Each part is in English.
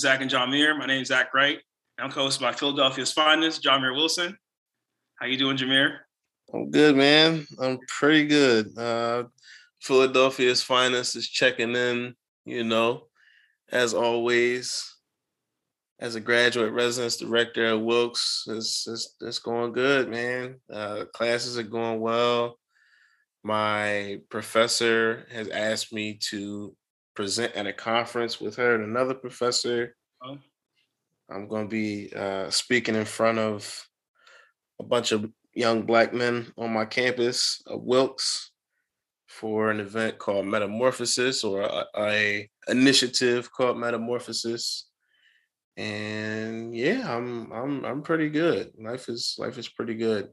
Zach and Jameer. My name is Zach Wright. I'm co-hosted by Philadelphia's finest, Jameer Wilson. How you doing, Jameer? I'm good, man. I'm pretty good. Uh, Philadelphia's finest is checking in, you know, as always. As a graduate residence director at Wilkes, it's, it's, it's going good, man. Uh, classes are going well. My professor has asked me to present at a conference with her and another professor. I'm going to be uh, speaking in front of a bunch of young black men on my campus of Wilkes for an event called Metamorphosis or a, a initiative called Metamorphosis. And yeah, I'm I'm I'm pretty good. Life is life is pretty good.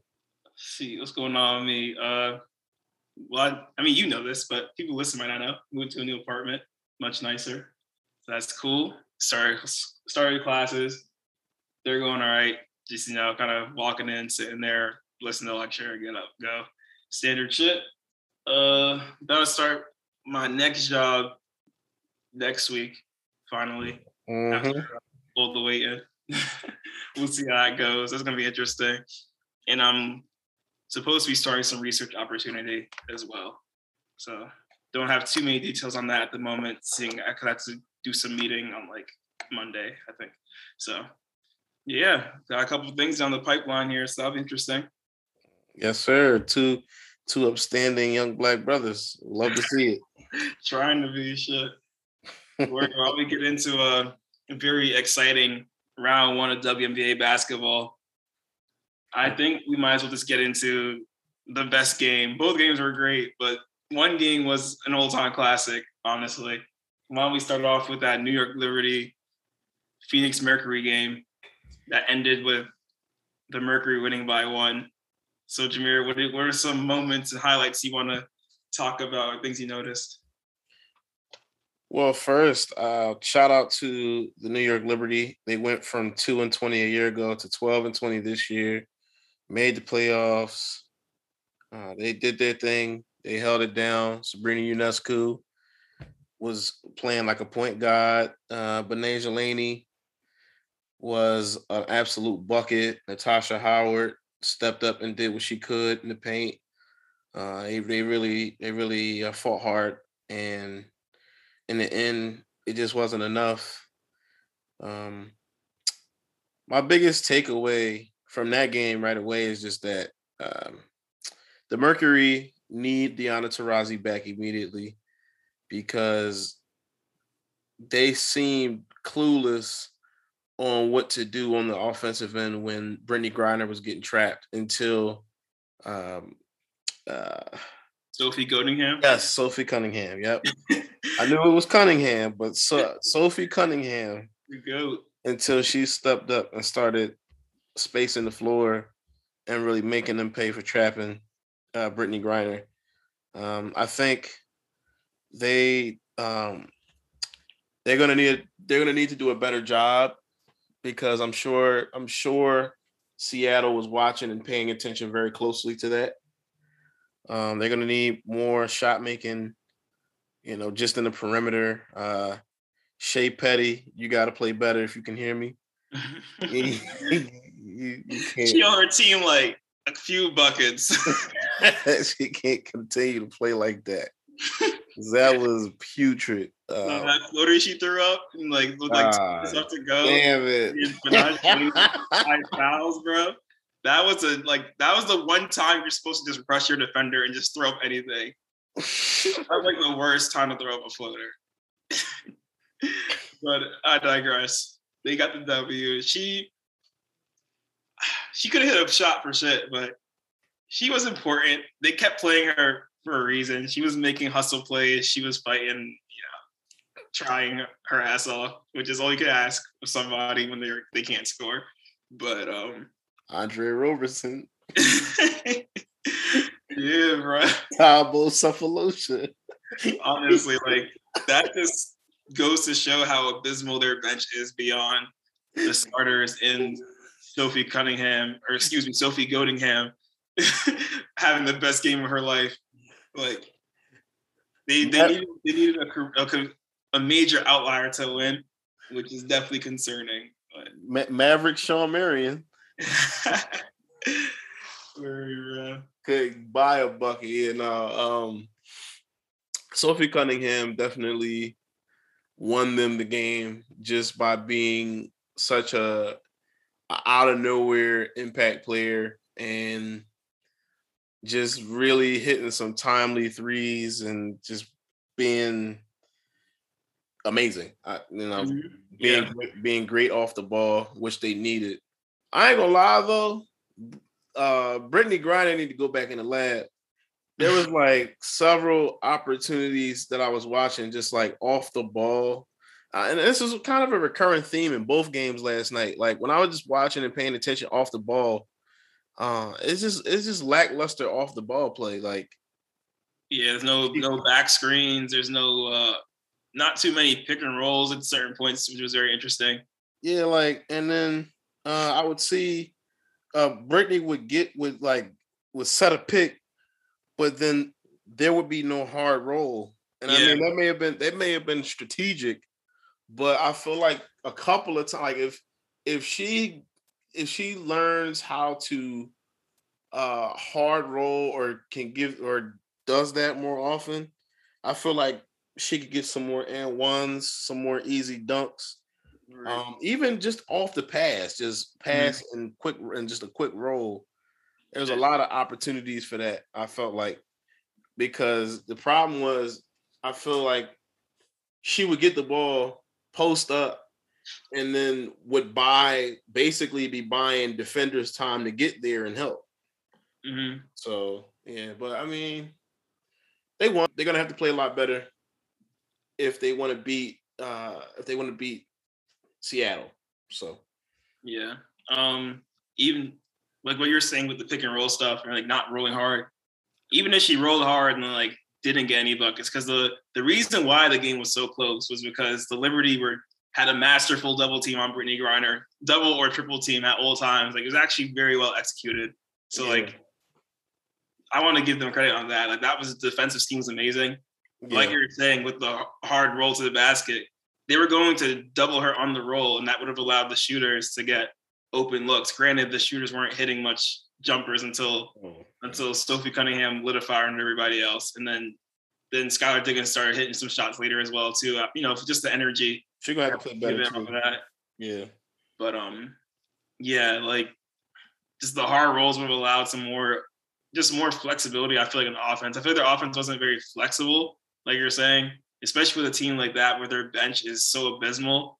Let's see what's going on with me. Uh well, I, I mean, you know this, but people listen might not know. Moved to a new apartment, much nicer. So that's cool. Started started classes. They're going all right. Just you know, kind of walking in, sitting there, listening to lecture, get up, go. Standard shit. Uh, about to start my next job next week. Finally, mm-hmm. pulled the weight in. we'll see how it goes. That's gonna be interesting. And I'm supposed to be starting some research opportunity as well. So don't have too many details on that at the moment. Seeing I could have to do some meeting on like Monday, I think. So yeah, got a couple things down the pipeline here, so that'll be interesting. Yes, sir. Two two upstanding young black brothers. Love to see it. Trying to be shit. We're get into a very exciting round one of WNBA basketball. I think we might as well just get into the best game. Both games were great, but one game was an old time classic, honestly. Why don't we start off with that New York Liberty Phoenix Mercury game that ended with the Mercury winning by one. So, Jameer, what are, what are some moments and highlights you want to talk about, or things you noticed? Well, first, uh, shout out to the New York Liberty. They went from two and twenty a year ago to twelve and twenty this year made the playoffs. Uh, they did their thing. They held it down. Sabrina Ionescu was playing like a point guard. Uh, Laney was an absolute bucket. Natasha Howard stepped up and did what she could in the paint. Uh, they, they really they really uh, fought hard, and in the end, it just wasn't enough. Um, my biggest takeaway from that game right away is just that um, the Mercury need Diana Taurasi back immediately because they seemed clueless on what to do on the offensive end when Brittney Griner was getting trapped until um, uh, Sophie Cunningham. Yes, Sophie Cunningham. Yep. I knew it was Cunningham, but so, Sophie Cunningham. The goat. Until she stepped up and started spacing the floor and really making them pay for trapping uh, Brittney Griner. Um, I think they um, they're gonna need they're gonna need to do a better job because I'm sure I'm sure Seattle was watching and paying attention very closely to that. Um, they're gonna need more shot making, you know, just in the perimeter. Uh, Shey Peddy, you got to play better if you can hear me. you, you can't. She on her team like a few buckets. she can't continue to play like that. That was putrid. Uh, that floater she threw up and like looked like uh, stuff to go. Damn it! Five fouls, bro. That was a like that was the one time you're supposed to just rush your defender and just throw up anything. that was like the worst time to throw up a floater. but I digress. They got the W. She she could have hit a shot for shit, but she was important. They kept playing her for a reason. She was making hustle plays. She was fighting, you know, trying her ass off, which is all you could ask of somebody when they're they can't score. But um Andre Roberson. yeah, bro. Thabo Sefolosha. Honestly, like that just goes to show how abysmal their bench is beyond the starters in Sophie Cunningham, or excuse me, Sophie Godingham, having the best game of her life. Like they they needed, they needed a, a, a major outlier to win, which is definitely concerning. Ma- Maverick Shawn Marion could buy a bucket. You know, um, Sophie Cunningham definitely won them the game just by being such a, a out of nowhere impact player and just really hitting some timely threes and just being amazing. I, you know, mm-hmm. being yeah. being great off the ball, which they needed. I ain't gonna lie though, uh Brittney Griner need to go back in the lab. There was like several opportunities that I was watching just like off the ball. Uh, and this is kind of a recurring theme in both games last night. Like when I was just watching and paying attention off the ball, uh, it's just it's just lackluster off the ball play. Like, yeah, there's no no back screens. There's no uh, not too many pick and rolls at certain points, which was very interesting. Yeah, like, and then uh, I would see uh, Brittney would get with like would set a pick, but then there would be no hard roll. And yeah. I mean that may have been that may have been strategic, but I feel like a couple of times, like if if she if she learns how to uh hard roll or can give or does that more often, I feel like she could get some more and ones, some more easy dunks. Right. Um, even just off the pass, just pass mm-hmm. and quick and just a quick roll. There's a lot of opportunities for that. I felt like because the problem was I feel like she would get the ball, post up, and then would buy basically be buying defenders time to get there and help. Mm-hmm. So yeah, but I mean, they want they're gonna have to play a lot better if they want to beat uh if they want to beat Seattle. So yeah, um, even like what you're saying with the pick and roll stuff, and like not rolling hard. Even if she rolled hard and like didn't get any buckets, because the the reason why the game was so close was because the Liberty were had a masterful double team on Brittney Griner, double or triple team at all times. Like it was actually very well executed. So yeah. like I want to give them credit on that. Like that was defensive scheme was amazing. Yeah. Like you're saying with the hard roll to the basket, they were going to double her on the roll, and that would have allowed the shooters to get open looks. Granted, the shooters weren't hitting much jumpers until oh. until Sophie Cunningham lit a fire on everybody else, and then then Skylar Diggins started hitting some shots later as well too. Uh, you know, just the energy. She gonna have to play better too. That. Yeah. But um, yeah, like just the hard rolls would have allowed some more, just more flexibility. I feel like in the offense, I feel like their offense wasn't very flexible, like you're saying, especially with a team like that where their bench is so abysmal.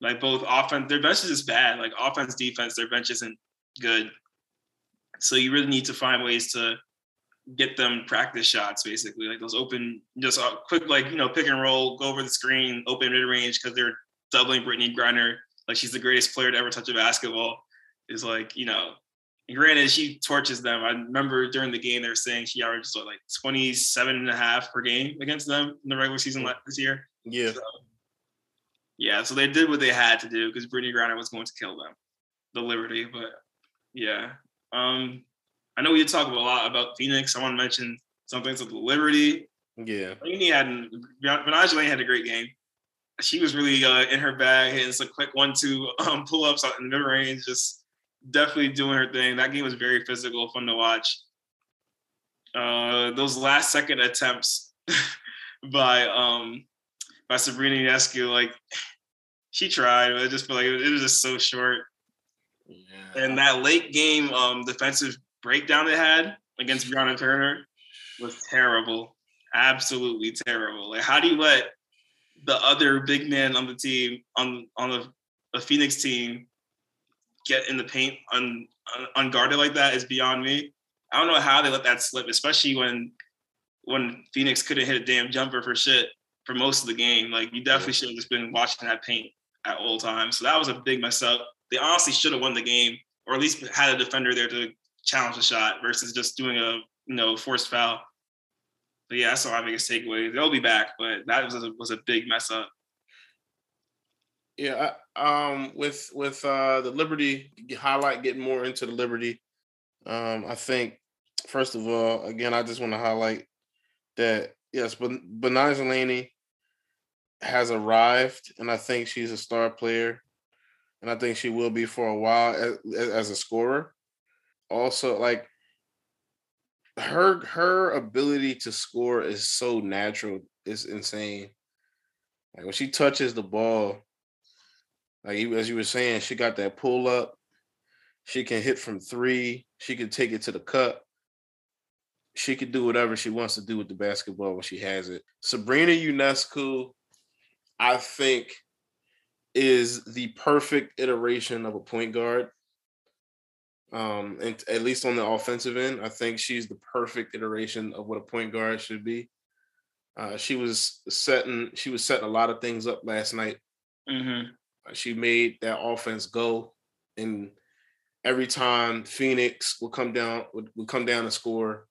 Like both offense, their bench is just bad. Like offense, defense, their bench isn't good. So you really need to find ways to get them practice shots, basically, like those open, just a quick, like you know, pick and roll, go over the screen, open mid range because they're doubling Brittney Griner, like she's the greatest player to ever touch a basketball. Is like you know, granted she torches them. I remember during the game they were saying she averaged what, like 27 and a half per game against them in the regular season this year. Yeah. So, yeah, so they did what they had to do because Brittney Griner was going to kill them, the Liberty. But yeah, um, I know we did talk a lot about Phoenix. I want to mention some things with the Liberty. Yeah. He had Betnijah Laney had a great game. She was really uh, in her bag, hitting some quick one-two um, pull-ups in the mid-range, just definitely doing her thing. That game was very physical, fun to watch. Uh, those last second attempts by um, by Sabrina Ionescu, like she tried, but I just feel like it was just so short. Yeah. And that late game um, defensive breakdown they had against Brianna Turner was terrible. Absolutely terrible. Like, how do you let the other big man on the team on on the, the Phoenix team get in the paint un, un, unguarded like that is beyond me. I don't know how they let that slip, especially when when Phoenix couldn't hit a damn jumper for shit for most of the game. Like you definitely should have just been watching that paint at all times. So that was a big mess up. They honestly should have won the game, or at least had a defender there to challenge the shot versus just doing a you know forced foul. But yeah, that's my biggest takeaway. They'll be back, but that was a, was a big mess up. Yeah, um, with with uh, the Liberty highlight, getting more into the Liberty. Um, I think first of all, again, I just want to highlight that yes, but Betnijah Laney has arrived, and I think she's a star player, and I think she will be for a while as, as a scorer. Also, like her her ability to score is so natural. It's insane. Like when she touches the ball, like as you were saying, she got that pull up. She can hit from three. She can take it to the cup. She can do whatever she wants to do with the basketball when she has it. Sabrina Ionescu, I think, is the perfect iteration of a point guard. Um, and at least on the offensive end, I think she's the perfect iteration of what a point guard should be. Uh, she was setting she was setting a lot of things up last night. Mm-hmm. Uh, she made that offense go, and every time Phoenix would come down would, would come down to score,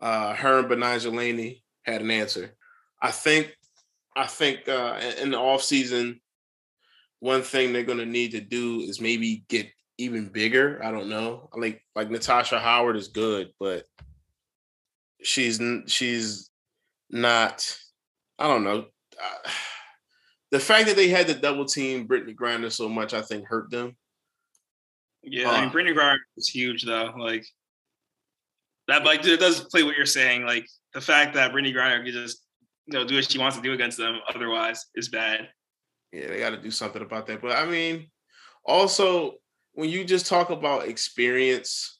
uh, her and Betnijah Laney had an answer. I think I think uh, in the offseason, one thing they're going to need to do is maybe get even bigger. I don't know. Like like Natasha Howard is good, but she's she's not. I don't know. Uh, the fact that they had to double team Brittney Griner so much, I think, hurt them. Yeah, uh, I mean, Brittney Griner is huge though. Like that, like it does play what you're saying. Like the fact that Brittney Griner can just you know do what she wants to do against them, otherwise, is bad. Yeah, they got to do something about that. But I mean, also when you just talk about experience,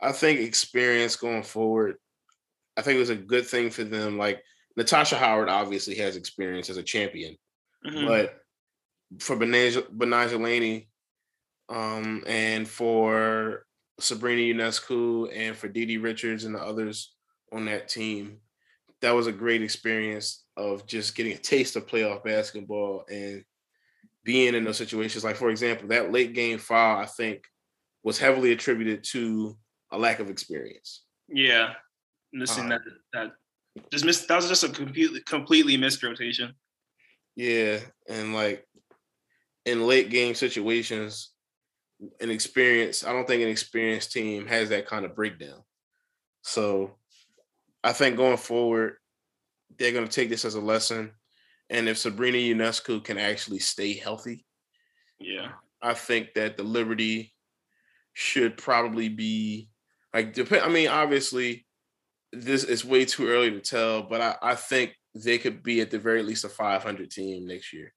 I think experience going forward, I think it was a good thing for them. Like Natasha Howard obviously has experience as a champion, mm-hmm. but for Betnijah Laney um, and for Sabrina Ionescu and for DiDi Richards and the others on that team, that was a great experience of just getting a taste of playoff basketball and being in those situations. Like for example, that late game foul, I think, was heavily attributed to a lack of experience. Yeah, missing uh, that that just missed. That was just a completely completely missed rotation. Yeah, and like in late game situations, an experience. I don't think an experienced team has that kind of breakdown. So, I think going forward, they're going to take this as a lesson and if Sabrina Ionescu can actually stay healthy, yeah, I think that the Liberty should probably be like depend. I mean, obviously, this is way too early to tell, but I, I think they could be at the very least a 500 team next year,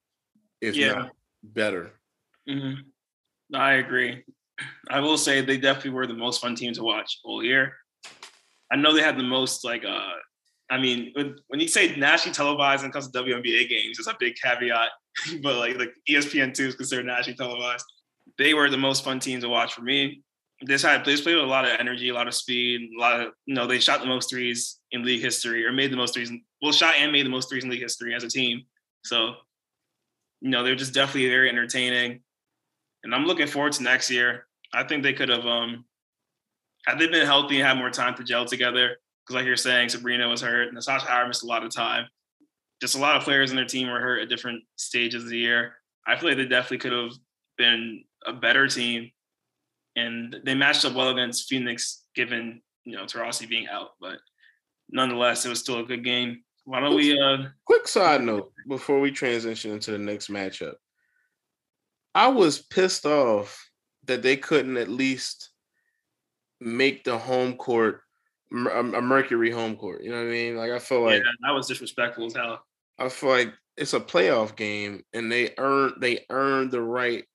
if yeah. not better. Mm-hmm. I agree. I will say they definitely were the most fun team to watch all year. I know they had the most like uh I mean, when, when you say nationally televised and comes to WNBA games, it's a big caveat. but like like ESPN two is considered nationally televised. They were the most fun team to watch for me. This had this played with a lot of energy, a lot of speed, a lot of you know they shot the most threes in league history or made the most threes. Well, shot and made the most threes in league history as a team. So, you know, they're just definitely very entertaining. And I'm looking forward to next year. I think they could have um had they been healthy and had more time to gel together because like you're saying, Sabrina was hurt, Natasha Howard missed a lot of time. Just a lot of players in their team were hurt at different stages of the year. I feel like they definitely could have been a better team, and they matched up well against Phoenix, given you know Taurasi being out. But nonetheless, it was still a good game. Why don't we? Uh, Quick side note before we transition into the next matchup. I was pissed off that they couldn't at least make the home court a Mercury home court. You know what I mean? Like I feel like yeah, that was disrespectful as hell. I feel like it's a playoff game, and they earned they earned the right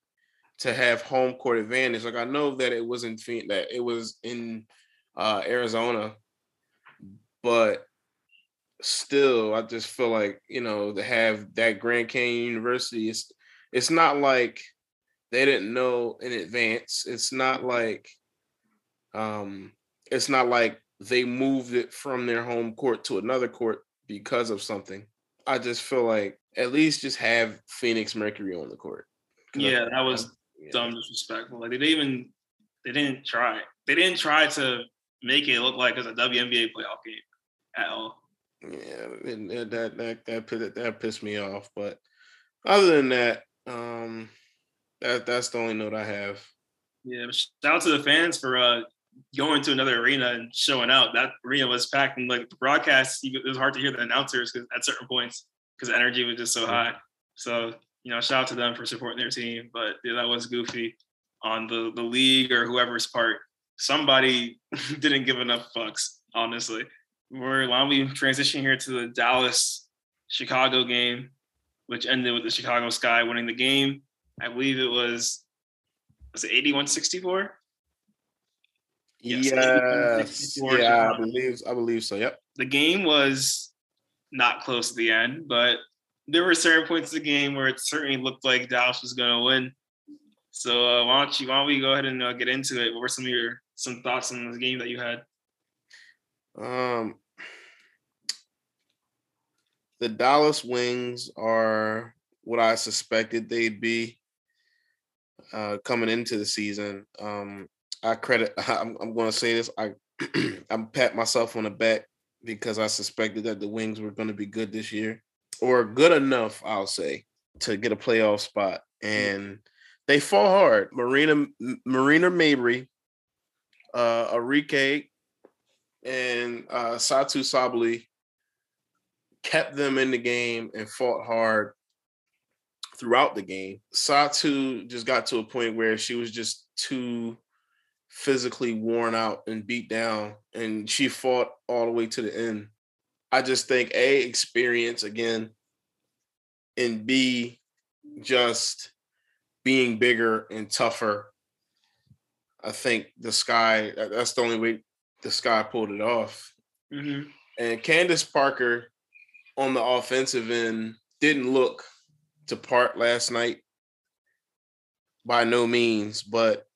to have home court advantage. Like I know that it wasn't that it was in uh, Arizona, but still, I just feel like you know to have that Grand Canyon University, it's it's not like they didn't know in advance. It's not like um, it's not like they moved it from their home court to another court because of something. I just feel like at least just have Phoenix Mercury on the court. Yeah, that was yeah. dumb disrespectful. Like they didn't even they didn't try. They didn't try to make it look like it's a WNBA playoff game at all. Yeah, that that that that, that pissed me off. But other than that, um, that that's the only note I have. Yeah, shout out to the fans for uh going to another arena and showing out. That arena was packed, and like the broadcast, it was hard to hear the announcers because at certain points because energy was just so high. So you know, shout out to them for supporting their team. But yeah, that was goofy on the the league or whoever's part. Somebody didn't give enough fucks, honestly. We're why don't we transition here to the Dallas Chicago game, which ended with the Chicago Sky winning the game. I believe it was was it 81-64? Yes, yes. yeah, I believe I believe so. Yep. The game was not close to the end, but there were certain points of the game where it certainly looked like Dallas was going to win. So uh, why don't you why don't we go ahead and uh, get into it? What were some of your some thoughts on this game that you had? Um, the Dallas Wings are what I suspected they'd be uh, coming into the season. Um, I credit. I'm, I'm going to say this. I I'm pat myself on the back because I suspected that the Wings were going to be good this year, or good enough, I'll say, to get a playoff spot. And they fought hard. Marina Marina Mabrey, uh, Arike, and uh, Satou Sabally kept them in the game and fought hard throughout the game. Satou just got to a point where she was just too physically worn out and beat down, and she fought all the way to the end. I just think A, experience again, and B, just being bigger and tougher. I think the sky, that's the only way the sky pulled it off. Mm-hmm. And Candace Parker on the offensive end didn't look to part last night by no means, but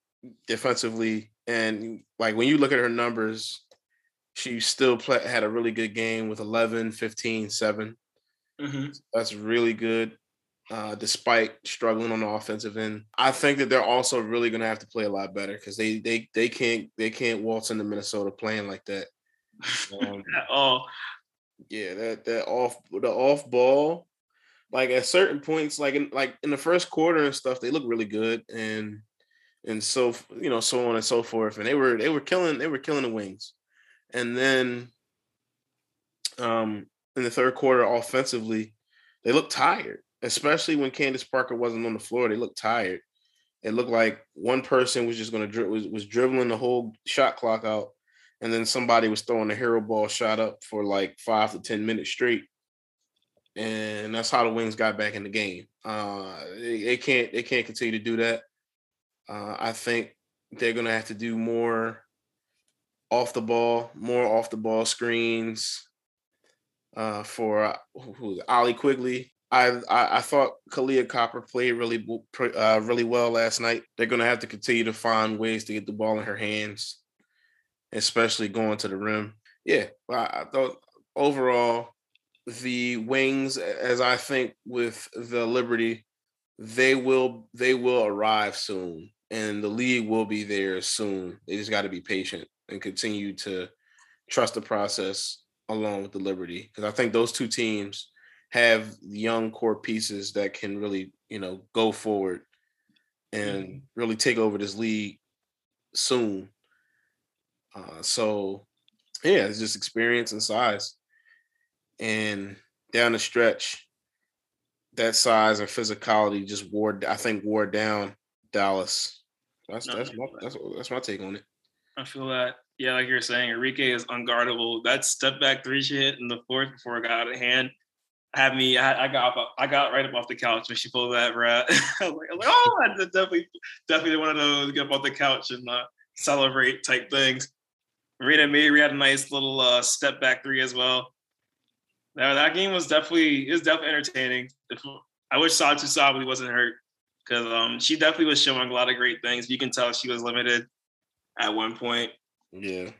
defensively. And like when you look at her numbers, she still play, had a really good game with 11, 15, 7. Mm-hmm. That's really good, uh, despite struggling on the offensive end. I think that they're also really going to have to play a lot better because they they they can't they can't waltz into Minnesota playing like that. Um, At all. Yeah, that that off the off ball, like at certain points, like in like in the first quarter and stuff, they look really good, and and so you know so on and so forth and they were they were killing they were killing the wings. And then um in the third quarter offensively they looked tired especially when Candace Parker wasn't on the floor they looked tired. It looked like one person was just going to dri- was, was dribbling the whole shot clock out and then somebody was throwing a hero ball shot up for like 5 to 10 minutes straight. And that's how the wings got back in the game. Uh they, they can't they can't continue to do that uh, I think they're going to have to do more off the ball, more off the ball screens uh, for uh, who's Allie Quigley. I, I, I thought Kahleah Copper played really uh, really well last night. They're going to have to continue to find ways to get the ball in her hands, especially going to the rim. Yeah, I, I thought overall the wings, as I think with the Liberty, they will they will arrive soon and the league will be there soon. They just got to be patient and continue to trust the process along with the Liberty because I think those two teams have young core pieces that can really, you know, go forward and mm-hmm. really take over this league soon. Uh, so, yeah, it's just experience and size. And down the stretch, that size and physicality just wore, I think, wore down Dallas. That's no, that's my that's, that's my take on it. I feel that yeah, like you're saying, Arike is unguardable. That step back three she hit in the fourth before it got out of hand had me. I, I got up, I got right up off the couch when she pulled that rat. I was like, I was like oh, I definitely definitely one of those get up off the couch and uh, celebrate type things. Marina Mabrey had a nice little uh, step back three as well. Now that game was definitely is definitely entertaining. I wish Satou Sabally wasn't hurt because um, she definitely was showing a lot of great things. You can tell she was limited at one point. Yeah.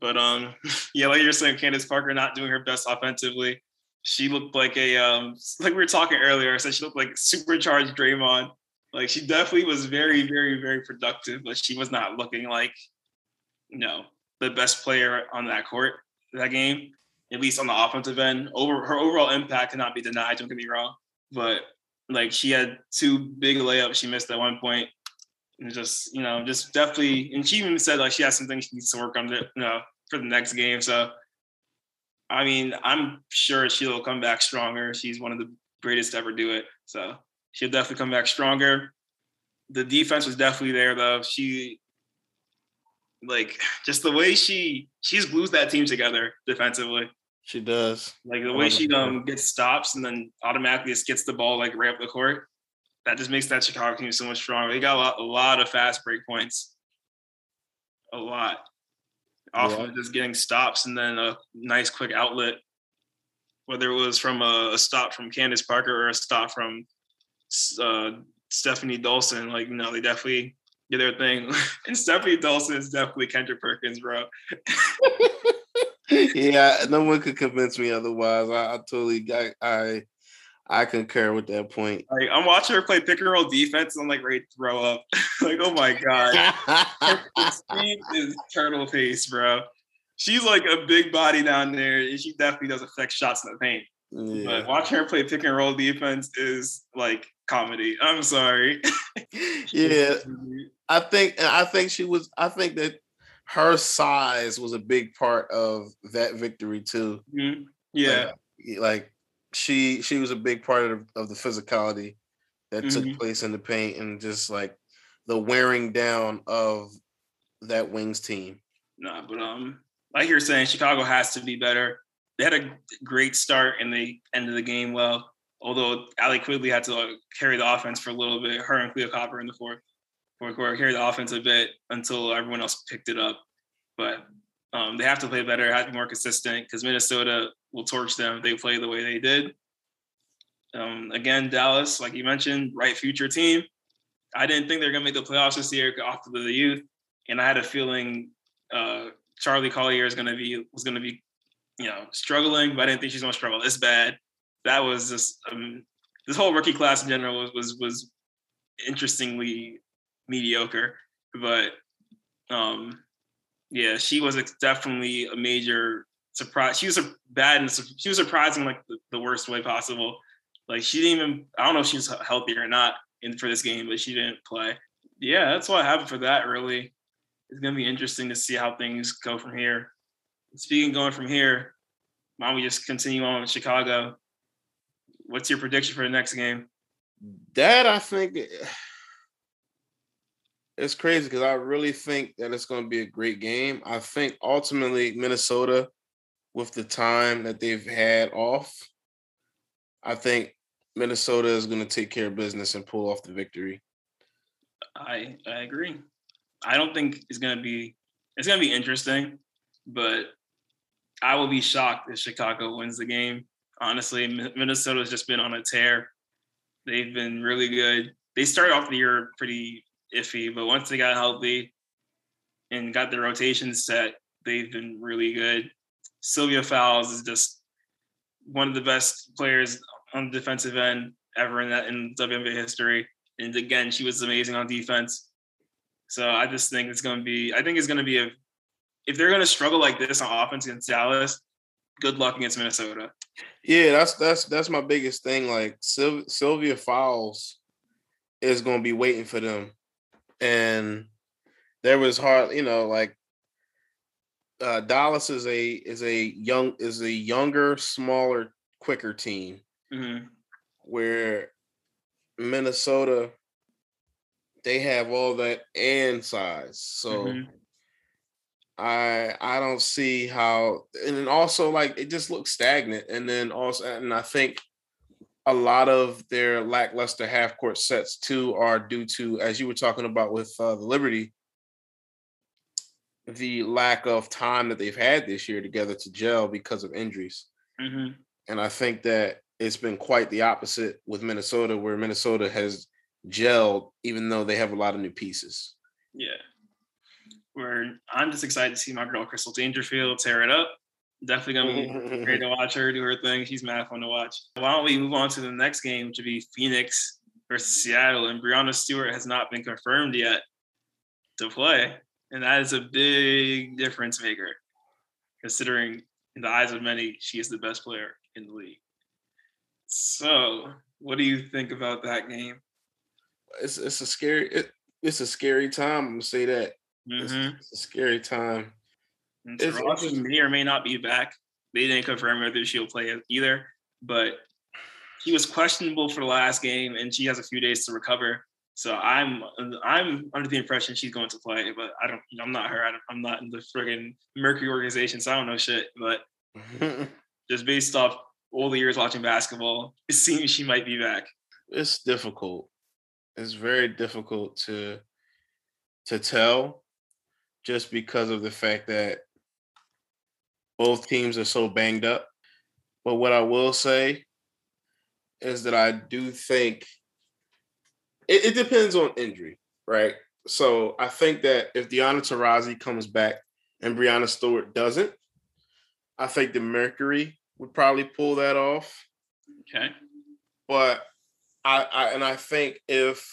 But um, yeah, like you're saying, Candace Parker not doing her best offensively. She looked like a um, like we were talking earlier. I said she looked like supercharged Draymond. Like she definitely was very, very, very productive, but she was not looking like, you know, the best player on that court that game. At least on the offensive end, over her overall impact cannot be denied. Don't get me wrong, but like she had two big layups she missed at one point. And just, you know, just definitely and she even said like she has some things she needs to work on you know, for the next game. So I mean, I'm sure she'll come back stronger. She's one of the greatest to ever do it. So she'll definitely come back stronger. The defense was definitely there though. She like just the way she she's glues that team together defensively. She does. Like the way she um gets stops and then automatically just gets the ball like right up the court. That just makes that Chicago team so much stronger. They got a lot, a lot of fast break points. A lot. Off yeah. of just getting stops and then a nice quick outlet. Whether it was from a, a stop from Candace Parker or a stop from uh, Stephanie Dolson, like you know, they definitely do their thing. and Stephanie Dolson is definitely Kendra Perkins, bro. yeah, no one could convince me otherwise. I, I totally, I, I, I concur with that point. Like I'm watching her play pick and roll defense. and I'm like ready to throw up. like, oh my god, her speed is turtle pace, bro. She's like a big body down there, and she definitely does affect shots in the paint. Yeah. But watching her play pick and roll defense is like comedy. I'm sorry. yeah, I think I think she was. I think that her size was a big part of that victory too. Mm-hmm. Yeah, like, like, she she was a big part of, of the physicality that mm-hmm. took place in the paint and just like the wearing down of that Wings team. Nah, but um, like you're saying, Chicago has to be better. They had a great start and they ended the game well. Although Allie Quigley had to uh, carry the offense for a little bit, her and Kahleah Copper in the fourth fourth quarter, carry the offense a bit until everyone else picked it up. But um, they have to play better, have to be more consistent because Minnesota will torch them if they play the way they did. Um, again, Dallas, like you mentioned, right future team. I didn't think they were going to make the playoffs this year off of the youth, and I had a feeling uh, Charli Collier is going to be was going to be, you know, struggling, but I didn't think she's going to struggle this bad. That was just um, this whole rookie class in general was was was interestingly mediocre, but um, yeah, she was definitely a major surprise. She was a bad and she was surprising like the, the, worst way possible. Like she didn't even I don't know if she's healthy or not in for this game, but she didn't play. Yeah, that's what happened for that. Really, it's gonna be interesting to see how things go from here. Speaking going from here, why don't we just continue on with Chicago? What's your prediction for the next game? That I think it's crazy because I really think that it's going to be a great game. I think ultimately Minnesota, with the time that they've had off, I think Minnesota is going to take care of business and pull off the victory. I I agree. I don't think it's going to be it's going to be interesting, but I will be shocked if Chicago wins the game. Honestly, Minnesota's just been on a tear. They've been really good. They started off the year pretty iffy, but once they got healthy and got their rotation set, they've been really good. Sylvia Fowles is just one of the best players on the defensive end ever in that in WNBA history. And again, she was amazing on defense. So I just think it's going to be. I think it's going to be a. If they're going to struggle like this on offense against Dallas, good luck against Minnesota. Yeah, that's that's that's my biggest thing. Like Syl- Sylvia Fowles is going to be waiting for them and there was hard, you know, like uh, Dallas is a is a young is a younger, smaller, quicker team, mm-hmm. where Minnesota they have all that and size. So mm-hmm. I I don't see how, and then also like it just looks stagnant. And then also, and I think a lot of their lackluster half court sets too are due to, as you were talking about with uh, the Liberty, the lack of time that they've had this year together to gel because of injuries. Mm-hmm. And I think that it's been quite the opposite with Minnesota, where Minnesota has gelled, even though they have a lot of new pieces. Yeah. Where I'm just excited to see my girl Crystal Dangerfield tear it up. Definitely gonna be great to watch her do her thing. She's mad fun to watch. Why don't we move on to the next game, which would be Phoenix versus Seattle? And Breanna Stewart has not been confirmed yet to play, and that is a big difference maker, considering in the eyes of many, she is the best player in the league. So, what do you think about that game? It's it's a scary it, it's a scary time. I'm gonna say that. Mm-hmm. It's, it's a scary time. And may or may not be back. they didn't confirm whether she'll play either, but he was questionable for the last game, and she has a few days to recover. So I'm I'm under the impression she's going to play, but I don't. I'm not her. I am not in the friggin' Mercury organization, so I don't know shit. But just based off all the years watching basketball, it seems she might be back. It's difficult. It's very difficult to to tell, just because of the fact that both teams are so banged up. But what I will say is that I do think it, it depends on injury, right? So I think that if Diana Taurasi comes back and Breanna Stewart doesn't, I think the Mercury would probably pull that off. Okay. But I, I and I think if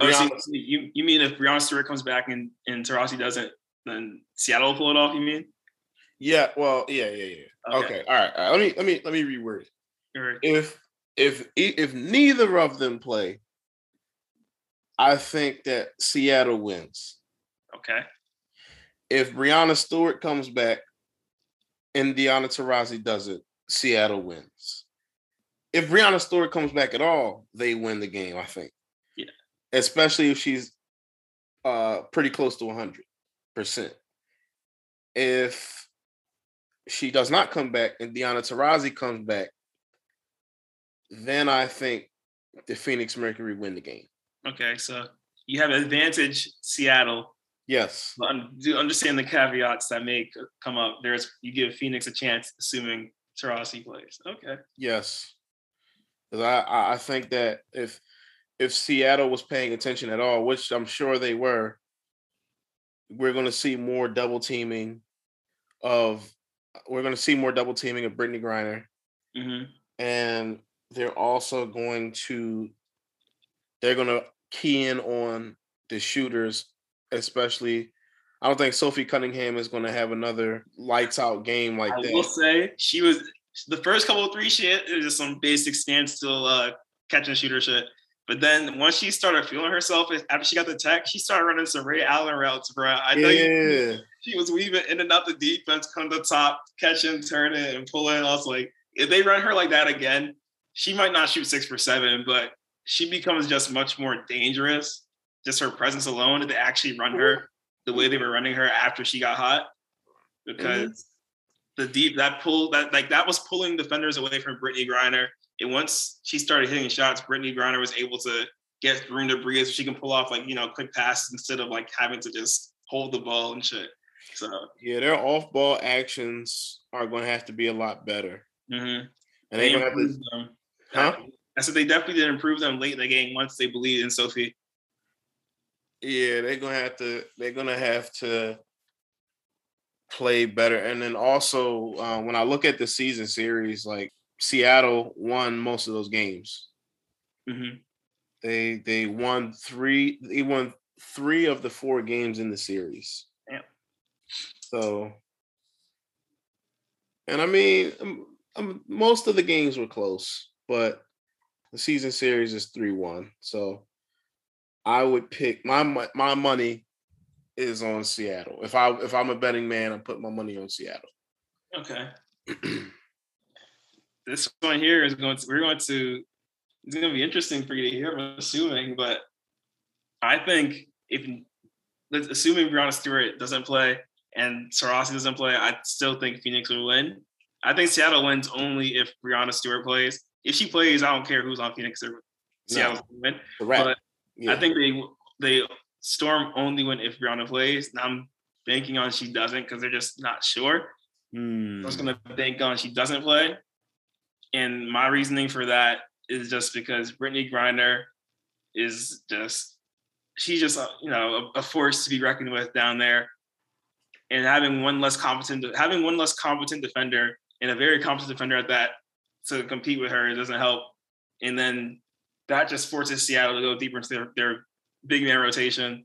oh, so you you mean if Breanna Stewart comes back and and Taurasi doesn't, then Seattle will pull it off. You mean? Yeah. Well. Yeah. Yeah. Yeah. Okay. okay. All, right, all right. Let me let me let me reword it. Right. If if if neither of them play, I think that Seattle wins. Okay. If Breanna Stewart comes back and Diana Taurasi does it, Seattle wins. If Breanna Stewart comes back at all, they win the game, I think. Yeah. Especially if she's uh pretty close to 100%. If she does not come back and Diana Taurasi comes back, then I think the Phoenix Mercury win the game. Okay, so you have advantage Seattle. Yes. Do understand the caveats that may come up. There's you give Phoenix a chance, assuming Taurasi plays. Okay. Yes. Because I I think that if if Seattle was paying attention at all, which I'm sure they were, we're going to see more double teaming of we're going to see more double teaming of Brittney Griner, mm-hmm. and they're also going to they're going to key in on the shooters, especially. I don't think Sophie Cunningham is going to have another lights out game like I that. I will say she was the first couple of three shit. It was just some basic standstill uh, catch and shooter shit. But then once she started feeling herself, after she got the tech, she started running some Ray Allen routes, bro. I know yeah. you, she was weaving in and out the defense, come to the top, catching, turning, and pulling. I was like, if they run her like that again, she might not shoot six for seven, but she becomes just much more dangerous. Just her presence alone, to actually run her the way they were running her after she got hot, because mm-hmm. the deep that pull that like that was pulling defenders away from Brittney Griner. And once she started hitting shots, Brittney Griner was able to get room to breathe. So she can pull off like you know quick passes instead of like having to just hold the ball and shit. So yeah, their off ball actions are going to have to be a lot better. Mm-hmm. And they, they have to, them. Huh? I said they definitely did improve them late in the game once they believed in Sophie. Yeah, they're gonna have to. They're gonna have to play better. And then also, uh, when I look at the season series, like Seattle won most of those games. Mm-hmm. They they won three. They won three of the four games in the series. So, and I mean, um, um, most of the games were close but the season series is three one. So I would pick my my money is on Seattle. If I if I'm a betting man, I'm putting my money on Seattle. Okay. this one here is going to we're going to it's going to be interesting for you to hear. I'm assuming, but I think if assuming Breanna Stewart doesn't play and Taurasi doesn't play, I still think Phoenix will win. I think Seattle wins only if Breanna Stewart plays if she plays, I don't care who's on Phoenix or Seattle no. win. But yeah. I think they they Storm only win if Breanna plays. Now I'm banking on she doesn't because they're just not sure. Mm. I was gonna bank on she doesn't play. And my reasoning for that is just because Brittney Griner is just she's just you know a, a force to be reckoned with down there. And having one less competent having one less competent defender and a very competent defender at that to compete with her. Doesn't help. And then that just forces Seattle to go deeper into their, their big man rotation.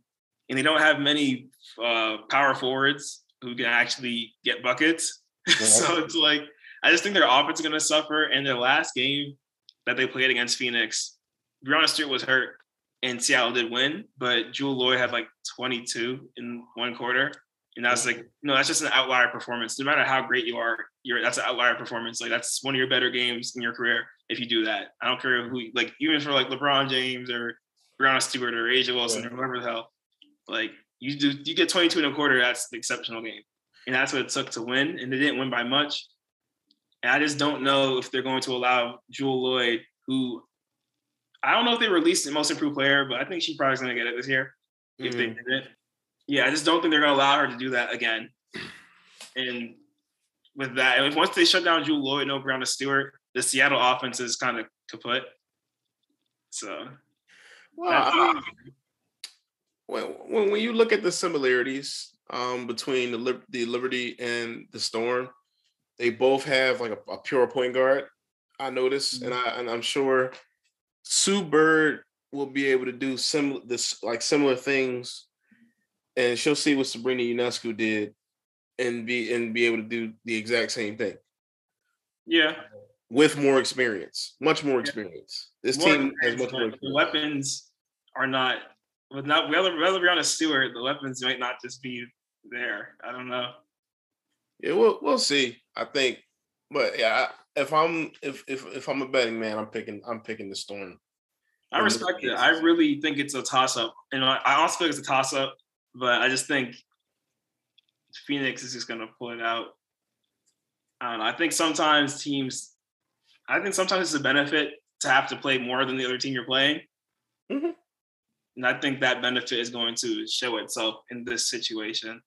And they don't have many uh, power forwards who can actually get buckets. Yeah. so it's like, I just think their offense is going to suffer. And their last game that they played against Phoenix, Breanna Stewart was hurt and Seattle did win, but Jewell Loyd had like 22 in one quarter. And that's like, no, that's just an outlier performance. No matter how great you are, you're that's an outlier performance. Like that's one of your better games in your career if you do that. I don't care who, like even for like LeBron James or Breanna Stewart or A'ja Wilson yeah. or whoever the hell, like you do, you get 22 and a quarter. That's the exceptional game, and that's what it took to win. And they didn't win by much. And I just don't know if they're going to allow Jewell Loyd, who I don't know if they released the most improved player, but I think she's probably going to get it this year if mm-hmm. they did it. Yeah, I just don't think they're going to allow her to do that again. And with that, and once they shut down Jewell Loyd, no Breanna Stewart, the Seattle offense is kind of kaput. So, well, when, when you look at the similarities um, between the, the Liberty and the Storm, they both have like a, a pure point guard. I noticed, mm-hmm. and I and I'm sure Sue Bird will be able to do similar this like similar things, and she'll see what Sabrina Ionescu did, and be and be able to do the exact same thing. Yeah, with more experience, much more experience. This more team has much more. Experience. The weapons are not with not whether whether Breanna Stewart, the weapons might not just be there. I don't know. Yeah, we'll we'll see. I think, but yeah, if I'm if if if I'm a betting man, I'm picking I'm picking the Storm. I respect it. I really think it's a toss up. and I also think it's a toss up, but I just think Phoenix is just gonna pull it out. I don't know. I think sometimes teams, I think sometimes it's a benefit to have to play more than the other team you're playing. Mm-hmm. And I think that benefit is going to show itself in this situation.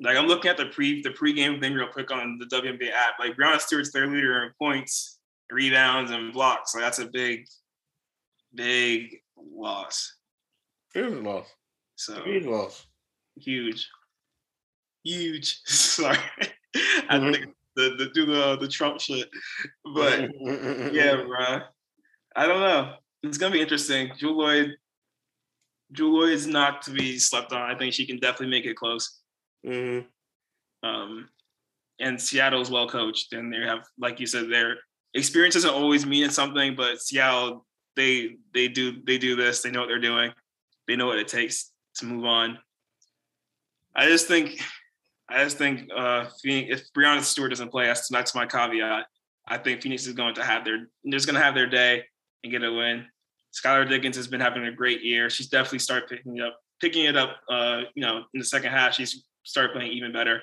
Like I'm looking at the pre the pregame thing real quick on the WNBA app. Like Breanna Stewart's their leader in points, rebounds, and blocks. Like that's a big, big loss. It is a loss. So huge loss. Huge. Huge. Sorry. I mm-hmm. think the, the do the the Trump shit. But yeah, bro. I don't know. It's gonna be interesting. Jewell Loyd, Jewell Loyd is not to be slept on. I think she can definitely make it close. Mm-hmm. Um, and Seattle's well coached, and they have, like you said, their experience doesn't always mean something, but Seattle they they do they do this. They know what they're doing. They know what it takes to move on. I just think, I just think uh, Phoenix, if Breanna Stewart doesn't play, that's that's my caveat. I think Phoenix is going to have their they're going to have their day and get a win. Skylar Diggins has been having a great year. She's definitely started picking up, picking it up. Uh, you know, in the second half, she's start playing even better.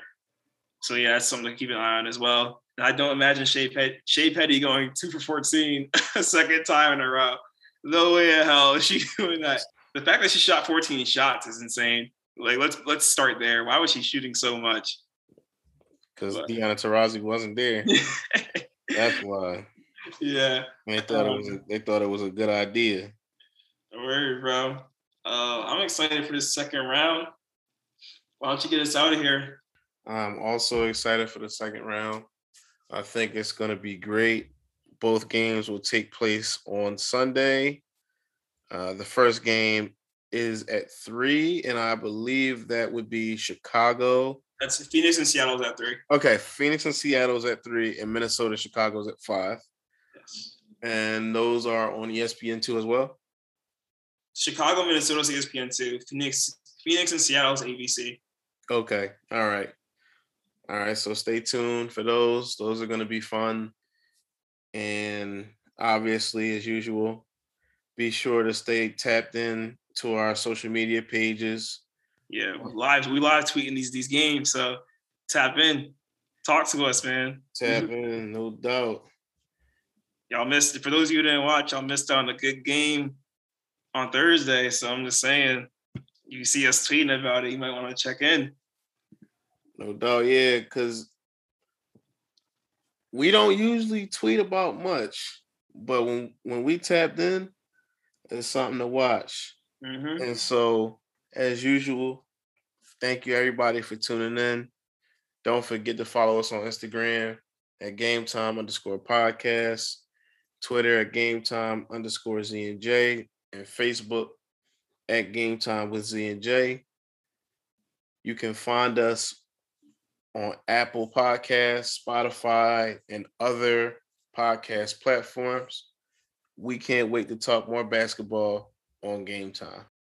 So yeah, that's something to keep an eye on as well. And I don't imagine Shey, Pet- Shey Peddy going two for 14 a second time in a row. No way in hell is she doing that. The fact that she shot 14 shots is insane. Like let's let's start there. Why was she shooting so much? Because Diana Taurasi wasn't there. That's why. Yeah. They thought um, it was a, they thought it was a good idea. Don't worry, bro. Uh, I'm excited for the second round. Why don't you get us out of here? I'm also excited for the second round. I think it's going to be great. Both games will take place on Sunday. Uh, the first game is at three, and I believe that would be Chicago. That's Phoenix and Seattle's at three. Okay, Phoenix and Seattle's at three, and Minnesota, Chicago's at five. Yes. And those are on ESPN two as well. Chicago, Minnesota's ESPN two. Phoenix, Phoenix and Seattle's ABC. Okay. All right. All right. So stay tuned for those. Those are going to be fun. And obviously, as usual, be sure to stay tapped in to our social media pages. Yeah, live. We live tweeting these these games. So tap in, talk to us, man. Tap in, no doubt. Y'all missed for those of you who didn't watch. Y'all missed on a good game on Thursday. So I'm just saying, you see us tweeting about it, you might want to check in. No doubt, yeah, because we don't usually tweet about much, but when when we tapped in, it's something to watch. Mm-hmm. And so, as usual, thank you everybody for tuning in. Don't forget to follow us on Instagram at Game Time underscore podcast, Twitter at Game Time underscore Z and J, and Facebook at Game Time with Z and J. You can find us on Apple Podcasts, Spotify, and other podcast platforms. We can't wait to talk more basketball on Game Time.